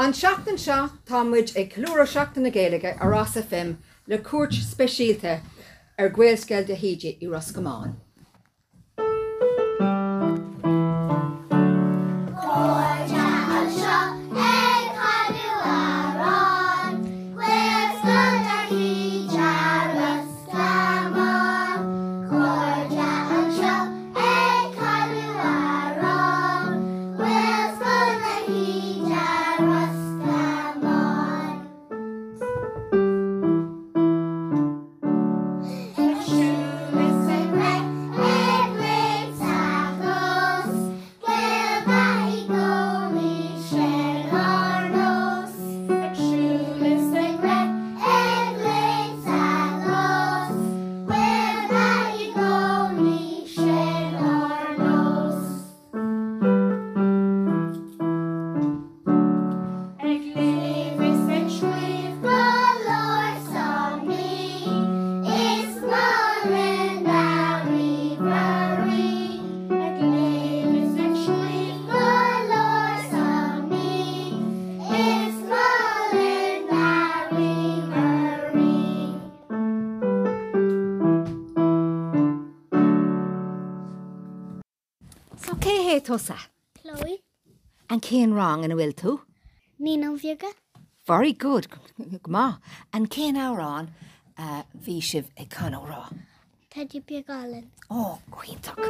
An seachtain seo támuid ag clúra seachtain na ggéalaige ar rasa fim le cuat speisialte ar ghilsceil de híide i Roscamáin. Beth osa? Chloe. And Cain wrong yn y wyl tu? Ni'n awfiaga. Very good. Gma. And Cain awr on, uh, fi sif e can awr o. Teddy Bear Garland. Oh, gweintoc.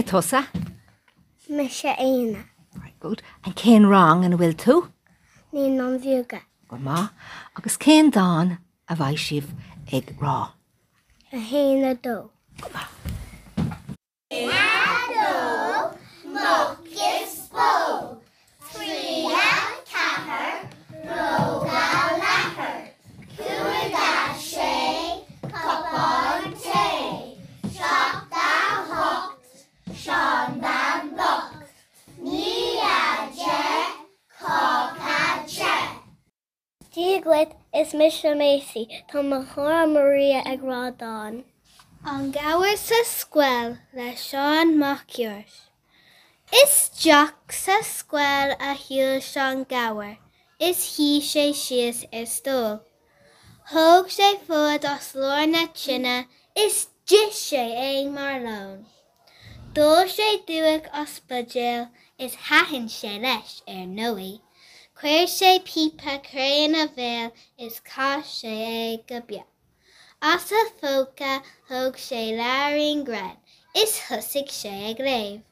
Cé hé tosa? Me sé éine, Very good an céan rang in bhfuil tú? ní an bhiaga. go má agus céan dáin a bhaid sibh ag rá. A héine dó. Díaglit is mis méí Macy, mar chora Maria ag rádáin. An gabhar sa scuil le seán Maciúirs. Is Jack sa a hiúil seán gabhar, is hí sé sios is dó. Thóg sé fud os lór na is di sé é mar lán. Dó sé dúach os budgéil is hahann sé leis ar er nóí. Sé pipa cruan a bhéil is cá sé é go beag. As a fóca thug sé leiring gred, is léh.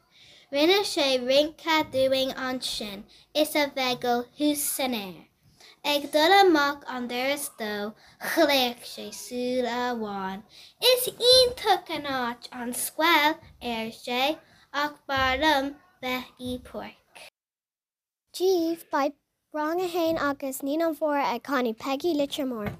Rinne sé rinca doing an sin is a bhegel hús san air. Ag dul amach an duras dó chléic sé súl a. Is on scuil ar er sé ach barlam bheith í porc. Díomh Wrong a hain agus on four at Connie Peggy Lettermore.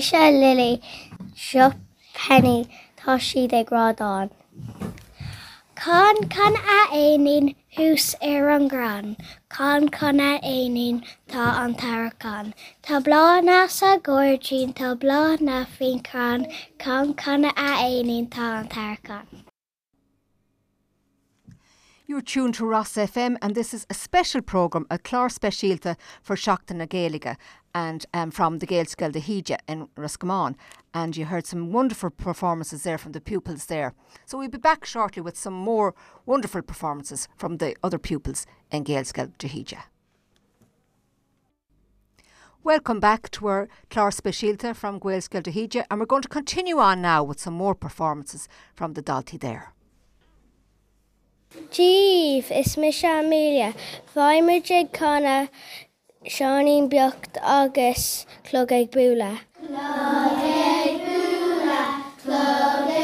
Se lily seo penny tá siad ag rádán. Cá can a éín hús ar an gran, Cá chuna éín tá an tarachán. Tá blá ná a ggóirtín tá blá na fécrán cá chuna a éín tá an tarachán. You're tuned to Ros FM, and this is a special programme, a Clár Specialta for Seachtain na Gaeilge, and um, from the Gaelscoil de hÍde in Roscommon. And you heard some wonderful performances there from the pupils there. So we'll be back shortly with some more wonderful performances from the other pupils in Gaelscoil de hÍde. Welcome back to our Clár Specialta from Gaelscoil de hÍde, and we're going to continue on now with some more performances from the Dalty there. Díomh is mi se míle, Bhaimiid chuna Seanín beocht agus chlog ag buúla. Chlog ag buúla, chlog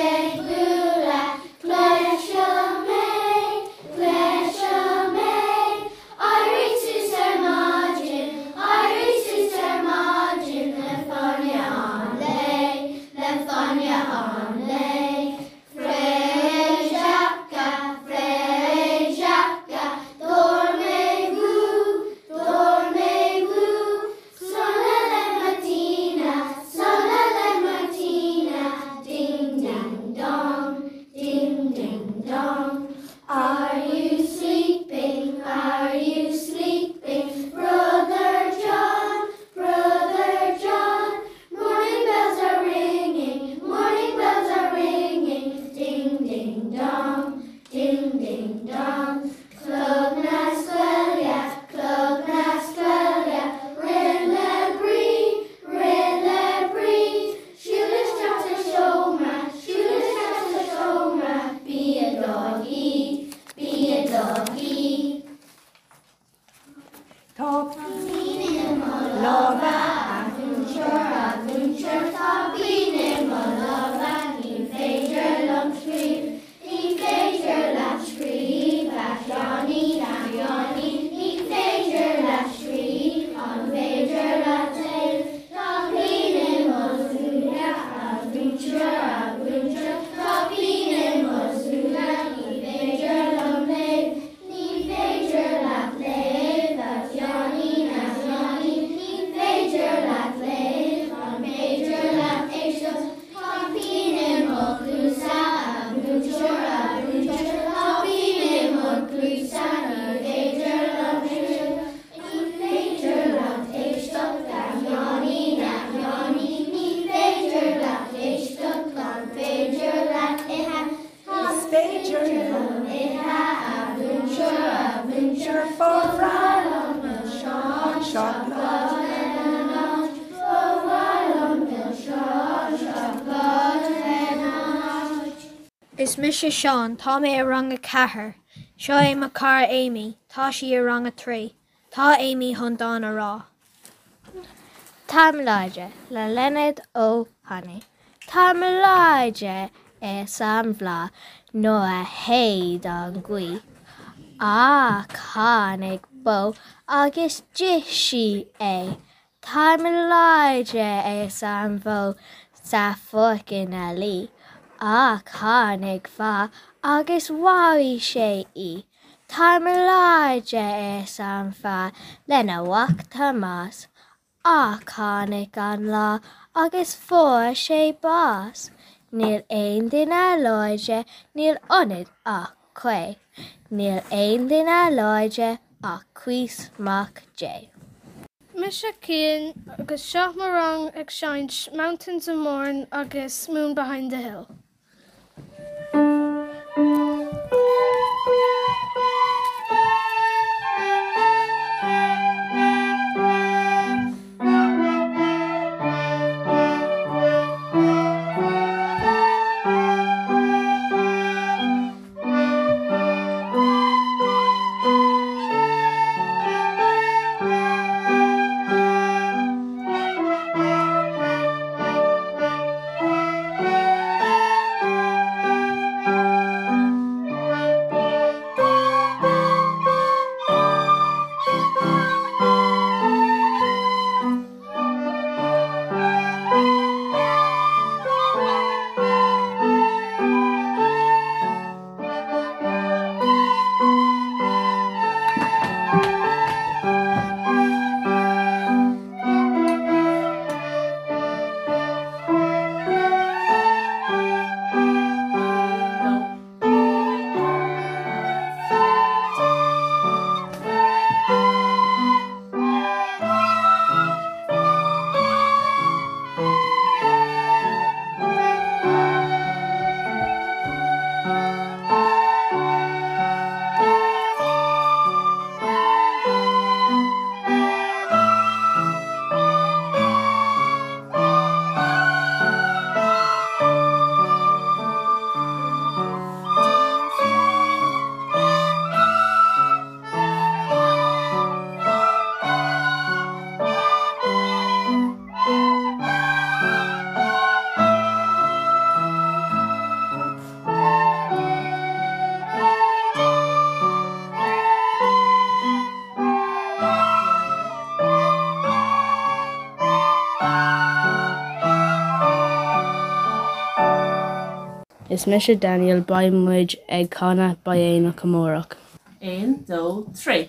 Is mis se seán tá mé a rang a cethir, Seo é mar car Amy, tá si ar rang a trí, Tá Amy chun dána rá. Táimláide le Leonard ó Hanna. Táimláide é sam bhlá nó a héad an gcuí. Á cánig bo agus di si é. Táimláide é sam bhó sa fucin a lí. Á cánig bha agus bháí sé í. Táimláide é san fa lena bhaachta más. á cánig an lá agus fór sé bás. Níl aon duine leide níl onid ach chué. Níl aon duine leide ach cuiisach dé. Me se céan agus seach mar rang ag seint Mountains of Morn agus Moon behind the hill. Thank you. Is me se Daniel baimmuid ag chana ba éon a commórach. 1 2 3.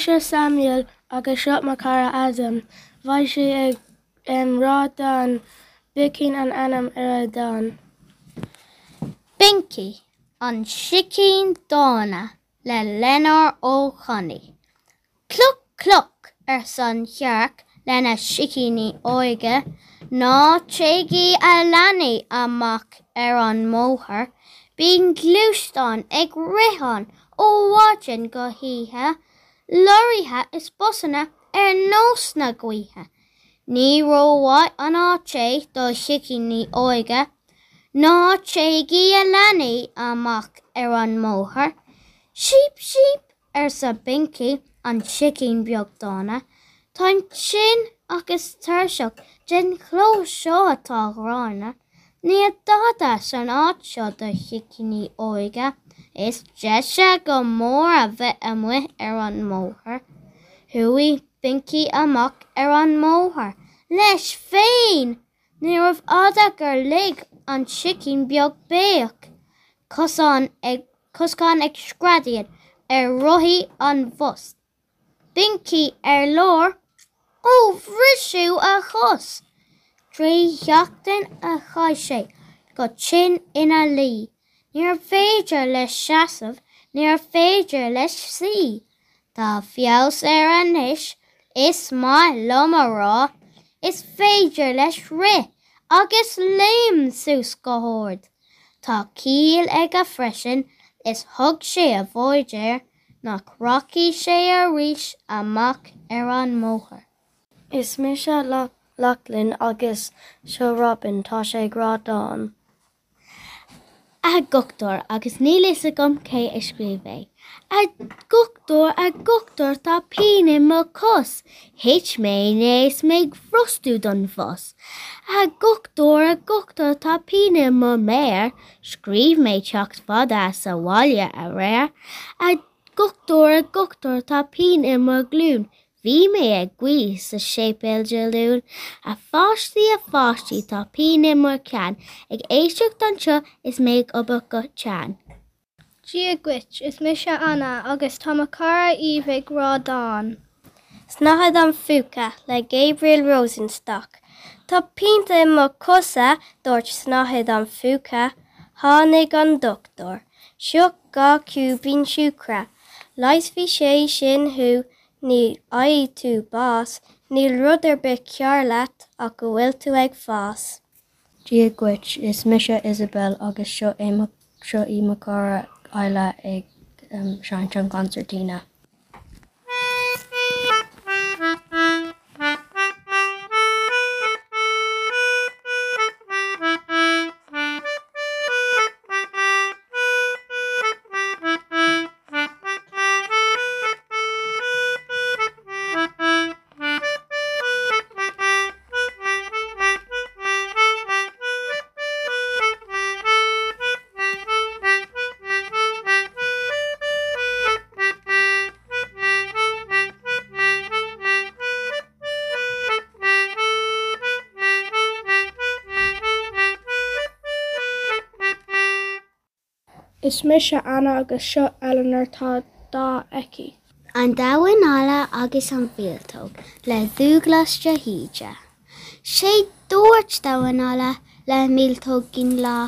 Se Samuel agus seo mar cara Adam, Bhaid sé ag um, rá dan bicin an anam ar a dan. Binky an sicín dána le lenar ó choní. Cluk cluk ar san chearc lena sicíní óige, ná trégi a lenaí amach ar an móthir, Bín glúán ag rihan óháin go hithe, Lorithe is bosanna ar nós na gcuithe. Ní róháid an áté do sicíní óige, ná trégi a lenaí amach ar an móthir, Sheep sheep ar sa binki an sicín beag dána, Táim sin agus tuseach den chló seo atá rána, Ní dáda san áit seo do chicinní óige, Is de se go mór a bheith am mu ar an móthir. Thuí binki amach ar an móthir. Leis féin! Ní rah ada gur lig an sicín beag béach. Cosán ag cosán ag scradiad ar roihí an bhos. Binki ar lór ó bhrisisiú a chos. Tríheachtain a cha sé go sin ina lí. Níor féidir leis seaamh níor féidir leis si. Tá fios ar an isis is má lomará, is féidir leis ri agus léim sús gohord. Tá cíl ag a freisin is thug sé a bhóidir nach rockí sé a ríis amach ar an móthir. Is mé se le lelinn agus seo Robin tá sé grádáin. A gochtúir agus nílis a gom cé i scríbeh. A gochtúir a gochtúir tá píine má cos, Heit mé nééis méid frostú don fós. A gochtúir a gochtúir tá píine má méir, scríb méid techt fada sa bháile a réir, a gochtúir a gochtúir tá píine má glún, Bhí mé ag gcuí sa sépéilgeún a fáistí a fáistí tá píine mar cean ag éisteach anseo is méid ob go tean. Dí a gwit is mis se anna agus tá cara omh rádáin. Snahad an fuca le Gabriel Rosenstock. Tá pínta má cosa dúirt snahad an fuca, hánig an doctor. Gá cubín siúcra. Leis bhí sé sin thu ní a tú bás, níl rudidir be cear leat a go bhfuil tú ag fás. Díaghuiit is mise Isabel agus seo éach seo imachara eile ag um, seint an concertína. Is mis se anna agus seo Eleanor tá dá eici. An dahain ála agus an bhéaltóg le dúglaiste híide. sé dúirt dahanála le míltóg gin lá,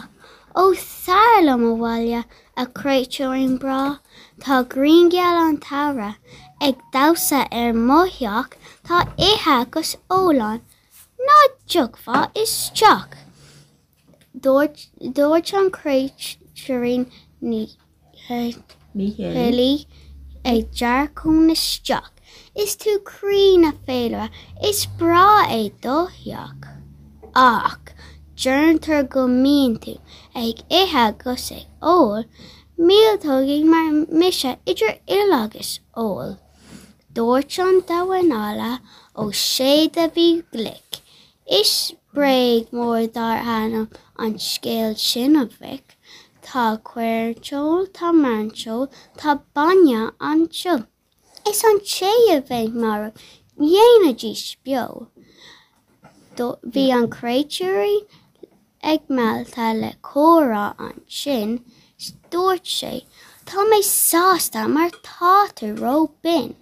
ó saola ó bhhaile aréiteoing bra, Tá greengeal an tara ag dasa ar mótheach tá ithe agus óláin, ná jugfa is teach. Dúirt anréitúing ní Lí ag dearcún isteach. Is tú crí na féile is bra é dótheach. Ach, Dúirtar go míon tú ag ithe go sé ó, míltógin mar mise idir ilagus ó. Dúirt an dahaála ó sé a bhí glic. Is breig mór dar hanam an scéal sin a bhic, Tá cuairteol tá manseol tá banne anseo. Is an sé a bheith mar dhéanadí spio. Bhí ancréitiúí ag meallta le córá an sin, dúirt sé, Tá mé sásta mar tátar ro bin.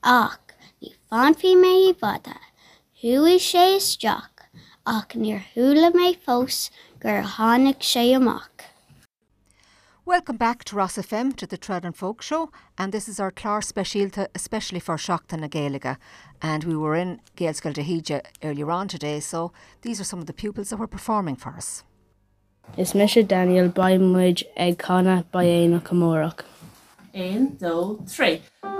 ach ní fanhí mé i bada. Thuí sé isteach ach níor thula mé fós gur tháinig sé amach. Welcome back to Ros FM to the Trad and Folk Show, and this is our Clar Specialta, especially for Seachtain na Gaeilge. And we were in Gaelscoil de hÍde earlier on today, so these are some of the pupils that were performing for us. Is Misha Daniel baimmuid ag canna ba éana gomórach. Ein, do, tre. Seo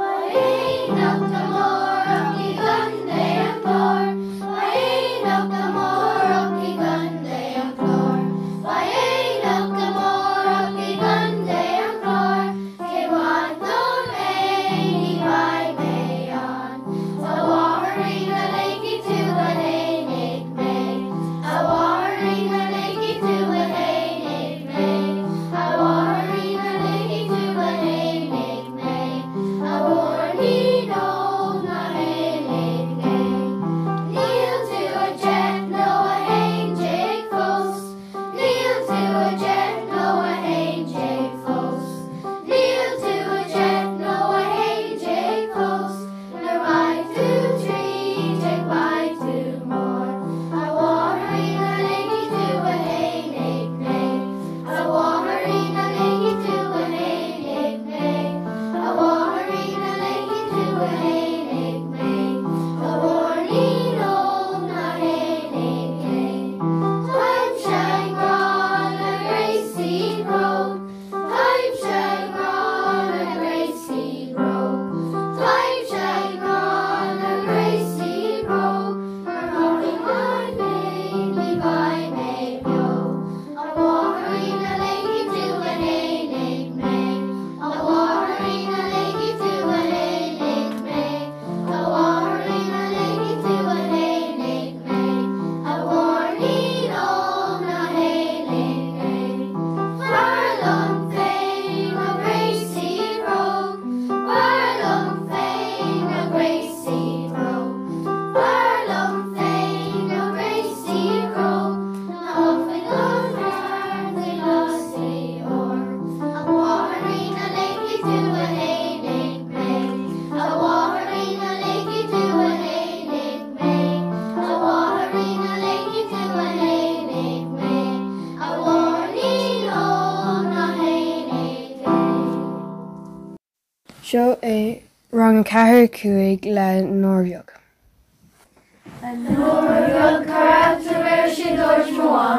rang cethir cuaig le nóireog.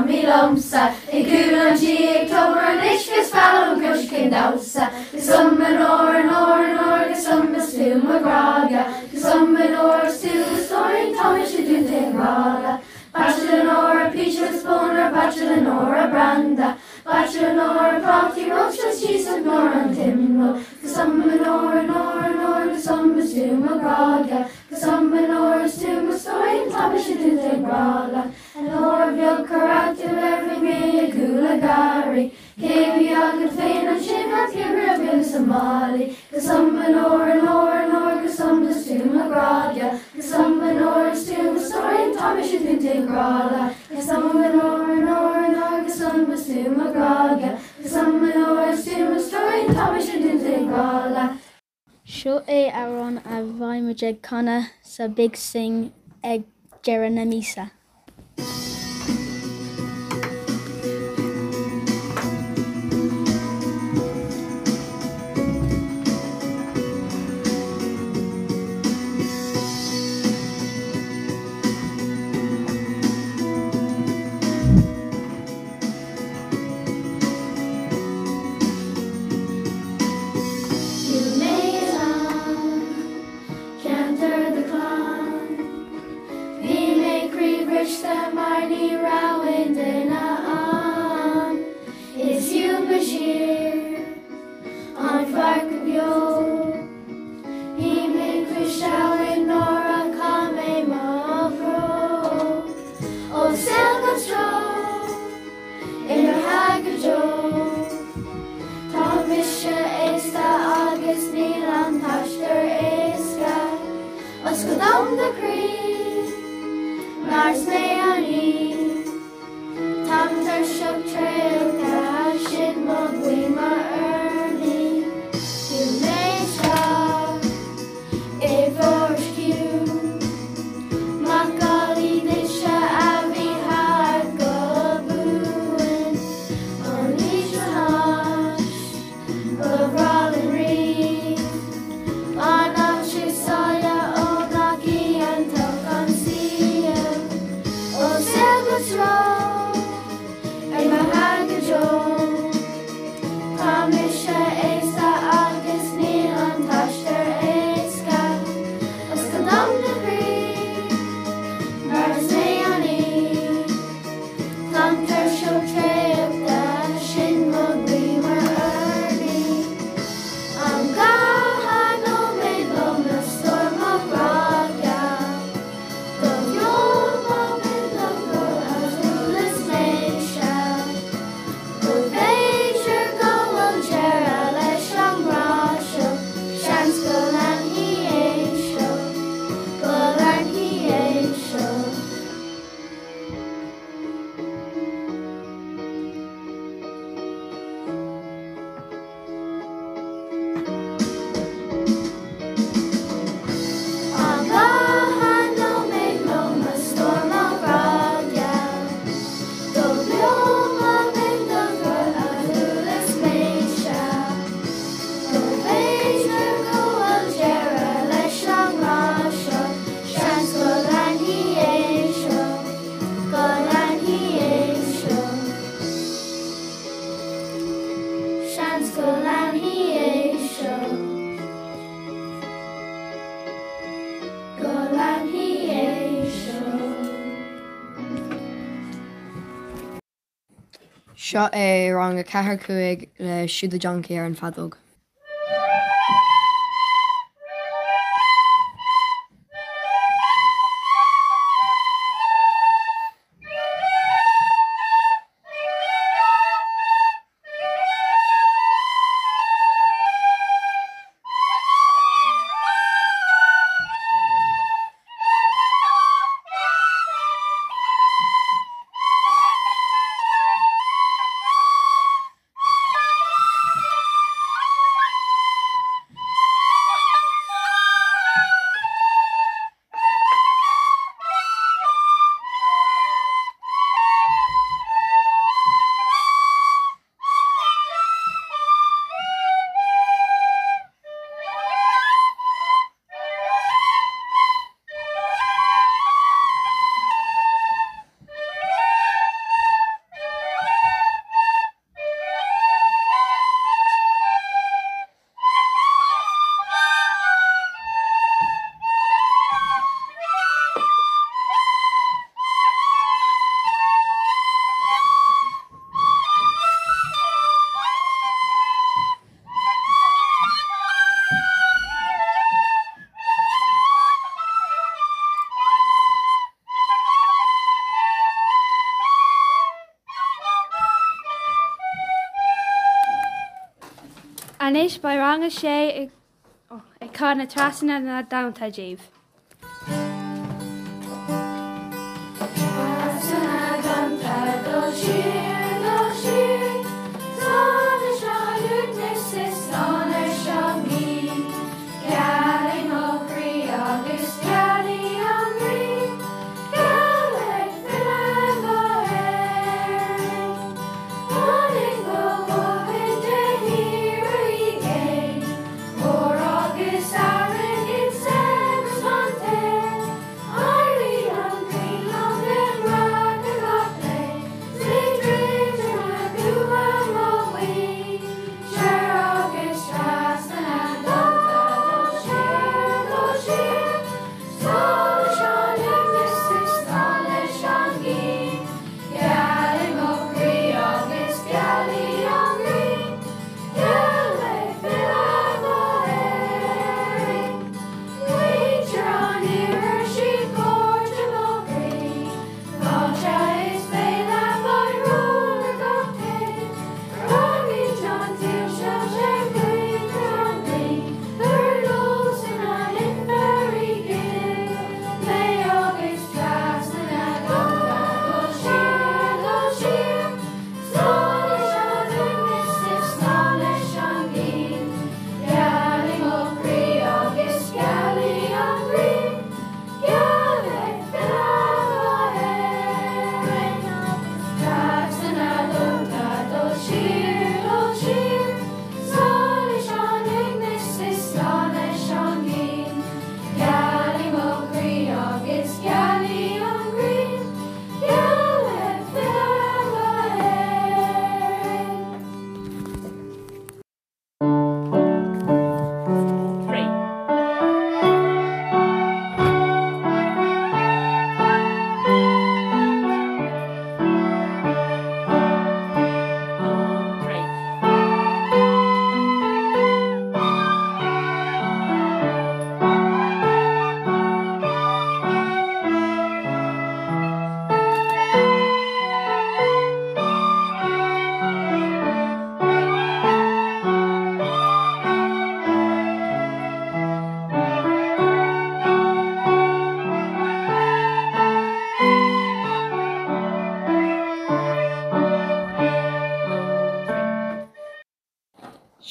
Mílamsa i gúlantí ag tomar an isgus fellm gus cin dasa Gus som an ó an ó an ó gus som stú arága gus som an ó stú stoin tá si dú rála Bachelor an ó a branda Bachelor ó a prátí ro sí nó an timlo gus som an ó an ó an ó gus som stú arága gus som an ó stú stoin tá si dú rála. Nor ar mé coolla garí, Céhí agad féin an sin a tíbre bhil Somáli, Gus sam an óir an óir an óir gus sam na stúma grádia, Gus sam an óir stúma stoin tá si tú terála, Gus sam an óir an óir an óir gus sam na stúma grádia, Gus sam an óir stúma stoin tá si tú é arán a canna sa big sing ag dearan Seo é rang a cethir cuaig le siúd a Johnci ar an fadog. Anis ba ranga sé ag cá na trasanna na damtaidíh.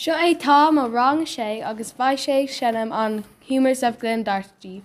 Seo é tá má rang sé agus bhaid sé sinnam an humors of Glen Dartdíh.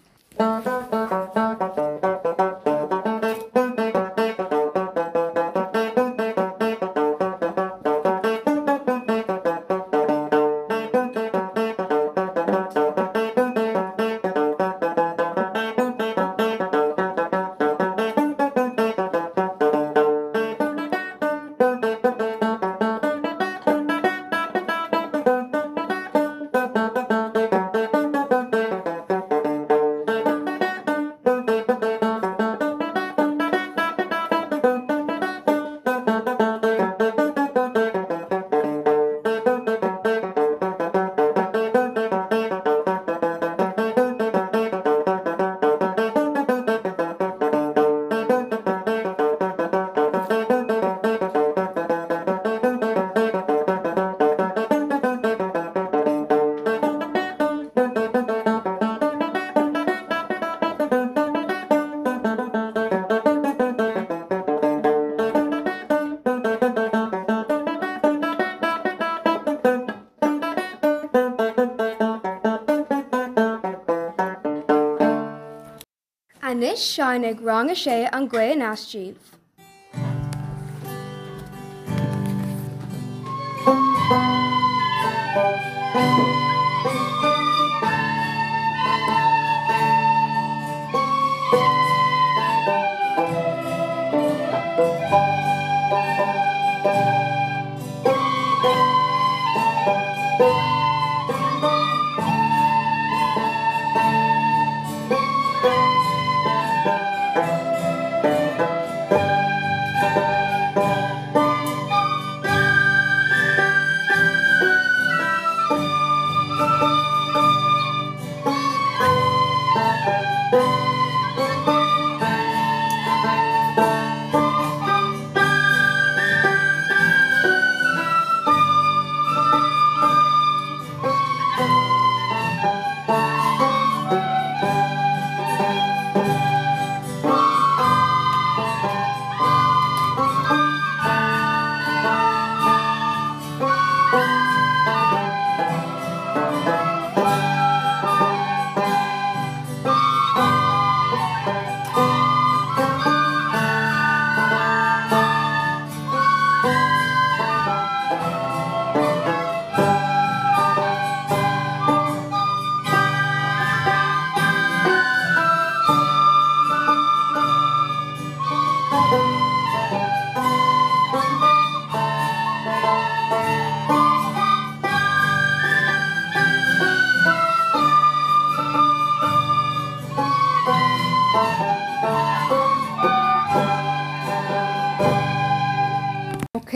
Nis seán ag rang a sé an gcuin astíh.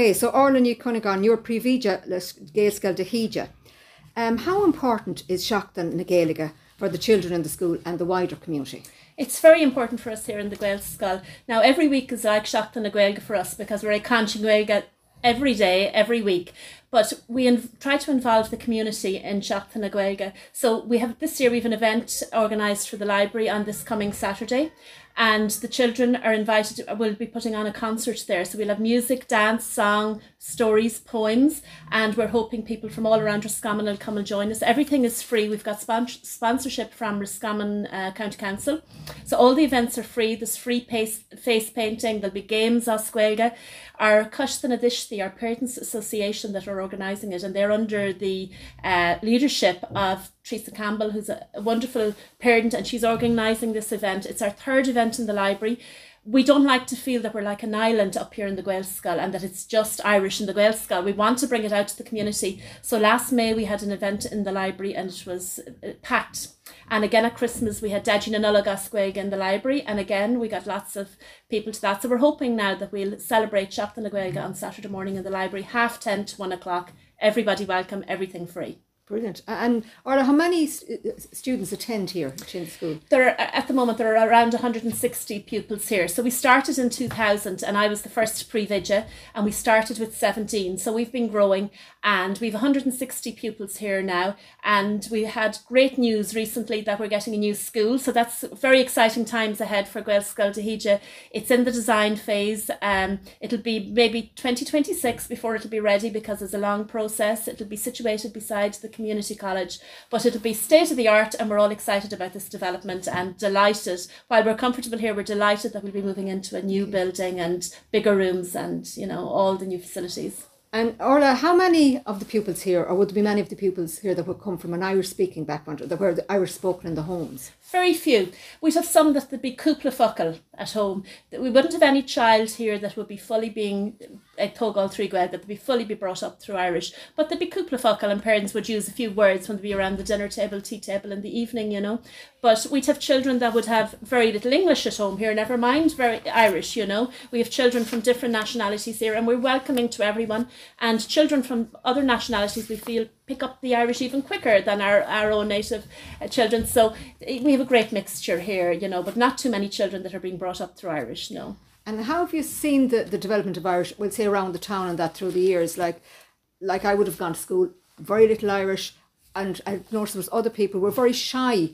Okay, so Orlan you kind of gone, your privija les Gaelscoil de hÍde. Um, how important is Seachtain na Gaeilge for the children in the school and the wider community? It's very important for us here in the Gaelscoil. Now, every week is like Seachtain na Gaeilge for us because we're a Conching Gaelga every day, every week. But we inv- try to involve the community in Seachtain na Gaeilge. So we have this year we have an event organised for the library on this coming Saturday. And the children are invited, we'll be putting on a concert there. So we'll have music, dance, song, stories, poems, and we're hoping people from all around Roscommon will come and join us. Everything is free. We've got spon- sponsorship from Roscommon uh, County Council. So all the events are free. There's free face, face painting. There'll be games as Squelga. Our Cushtan Adishti, our Parents Association that are organising it, and they're under the uh, leadership of Teresa Campbell, who's a, wonderful parent, and she's organising this event. It's our third event in the library we don't like to feel that we're like an island up here in the Gaelscoil and that it's just Irish in the Gaelscoil. We want to bring it out to the community. So last May we had an event in the library and it was uh, packed. And again at Christmas we had Dajin and in the library and again we got lots of people to that. So we're hoping now that we'll celebrate Naguega on Saturday morning in the library, half ten to one o'clock. Everybody welcome, everything free. Brilliant. And Orla, how many students attend here at Chin School? There are, at the moment there are around 160 pupils here. So we started in 2000 and I was the first pre-vidya and we started with 17. So we've been growing and we've 160 pupils here now and we had great news recently that we're getting a new school. So that's very exciting times ahead for de hÍde. It's in the design phase. Um, it'll be maybe 2026 before it'll be ready because it's a long process. It'll be situated beside the community college, but it'll be state of the art and we're all excited about this development and delighted. While we're comfortable here, we're delighted that we'll be moving into a new building and bigger rooms and, you know, all the new facilities. And Orla, how many of the pupils here, or would there be many of the pupils here that would come from an Irish speaking background, that were Irish spoken in the homes? Very few. We'd have some that would be cúpla focal at home. We wouldn't have any child here that would be fully being eh, a Togal three that would be fully be brought up through Irish. But they'd be cúpla and parents would use a few words when they'd be around the dinner table, tea table in the evening, you know. But we'd have children that would have very little English at home here, never mind very Irish, you know. We have children from different nationalities here and we're welcoming to everyone. And children from other nationalities we feel pick up the Irish even quicker than our, our own native uh, children. So eh, we have a great mixture here, you know, but not too many children that are being brought up through Irish, no. And how have you seen the, the development of Irish, we'll say around the town and that through the years? Like, like I would have gone to school, very little Irish, and I noticed there was other people were very shy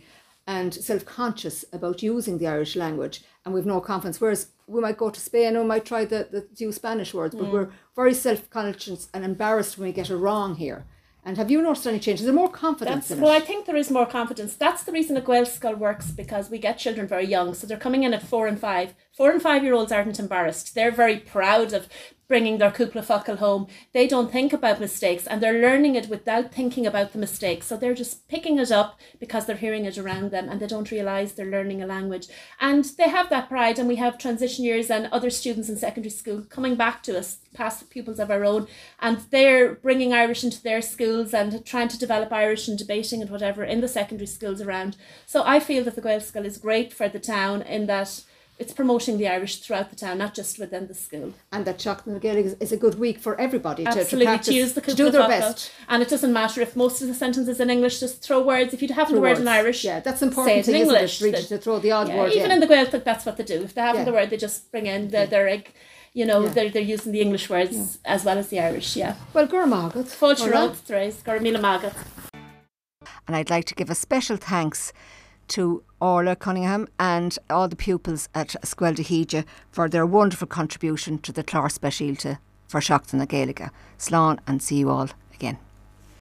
and self-conscious about using the Irish language and we've no confidence. Whereas we might go to Spain and we might try the, the use Spanish words, but we're very self-conscious and embarrassed when we get it wrong here. And have you noticed any change? Is there more confidence That's, well, I think there is more confidence. That's the reason a Gael School works because we get children very young. So they're coming in at four and five. Four and five year olds aren't embarrassed. They're very proud of bringing their cúpla focal home. They don't think about mistakes and they're learning it without thinking about the mistakes. So they're just picking it up because they're hearing it around them and they don't realise they're learning a language. And they have that pride and we have transition years and other students in secondary school coming back to us, past pupils of our own, and they're bringing Irish into their schools and trying to develop Irish and debating and whatever in the secondary schools around. So I feel that the Gael School is great for the town in that it's promoting the Irish throughout the town, not just within the school. And that Seachtain na Gaeilge is, is a good week for everybody to, to Absolutely, to, practice, use the to do their best. And it doesn't matter if most of the sentences in English, just throw words. If you have the Throw word words. in Irish, Yeah, that's say important it in thing, isn't it, English. that- to throw the odd yeah, word even in. in the Gaelic, that's what they do. If they haven't Yeah. the word, they just bring in the, their, eg- you know, Yeah. they're, they're using the English words as well as the Irish, yeah. Well, Gurmagat. Fáilte rud, threis, gur míle mágad. And I'd like to give a special thanks to Orla Cunningham and all the pupils at de for their wonderful contribution to the Clár Specialta for Seachtain na Gaeilge. Slán and see you all again.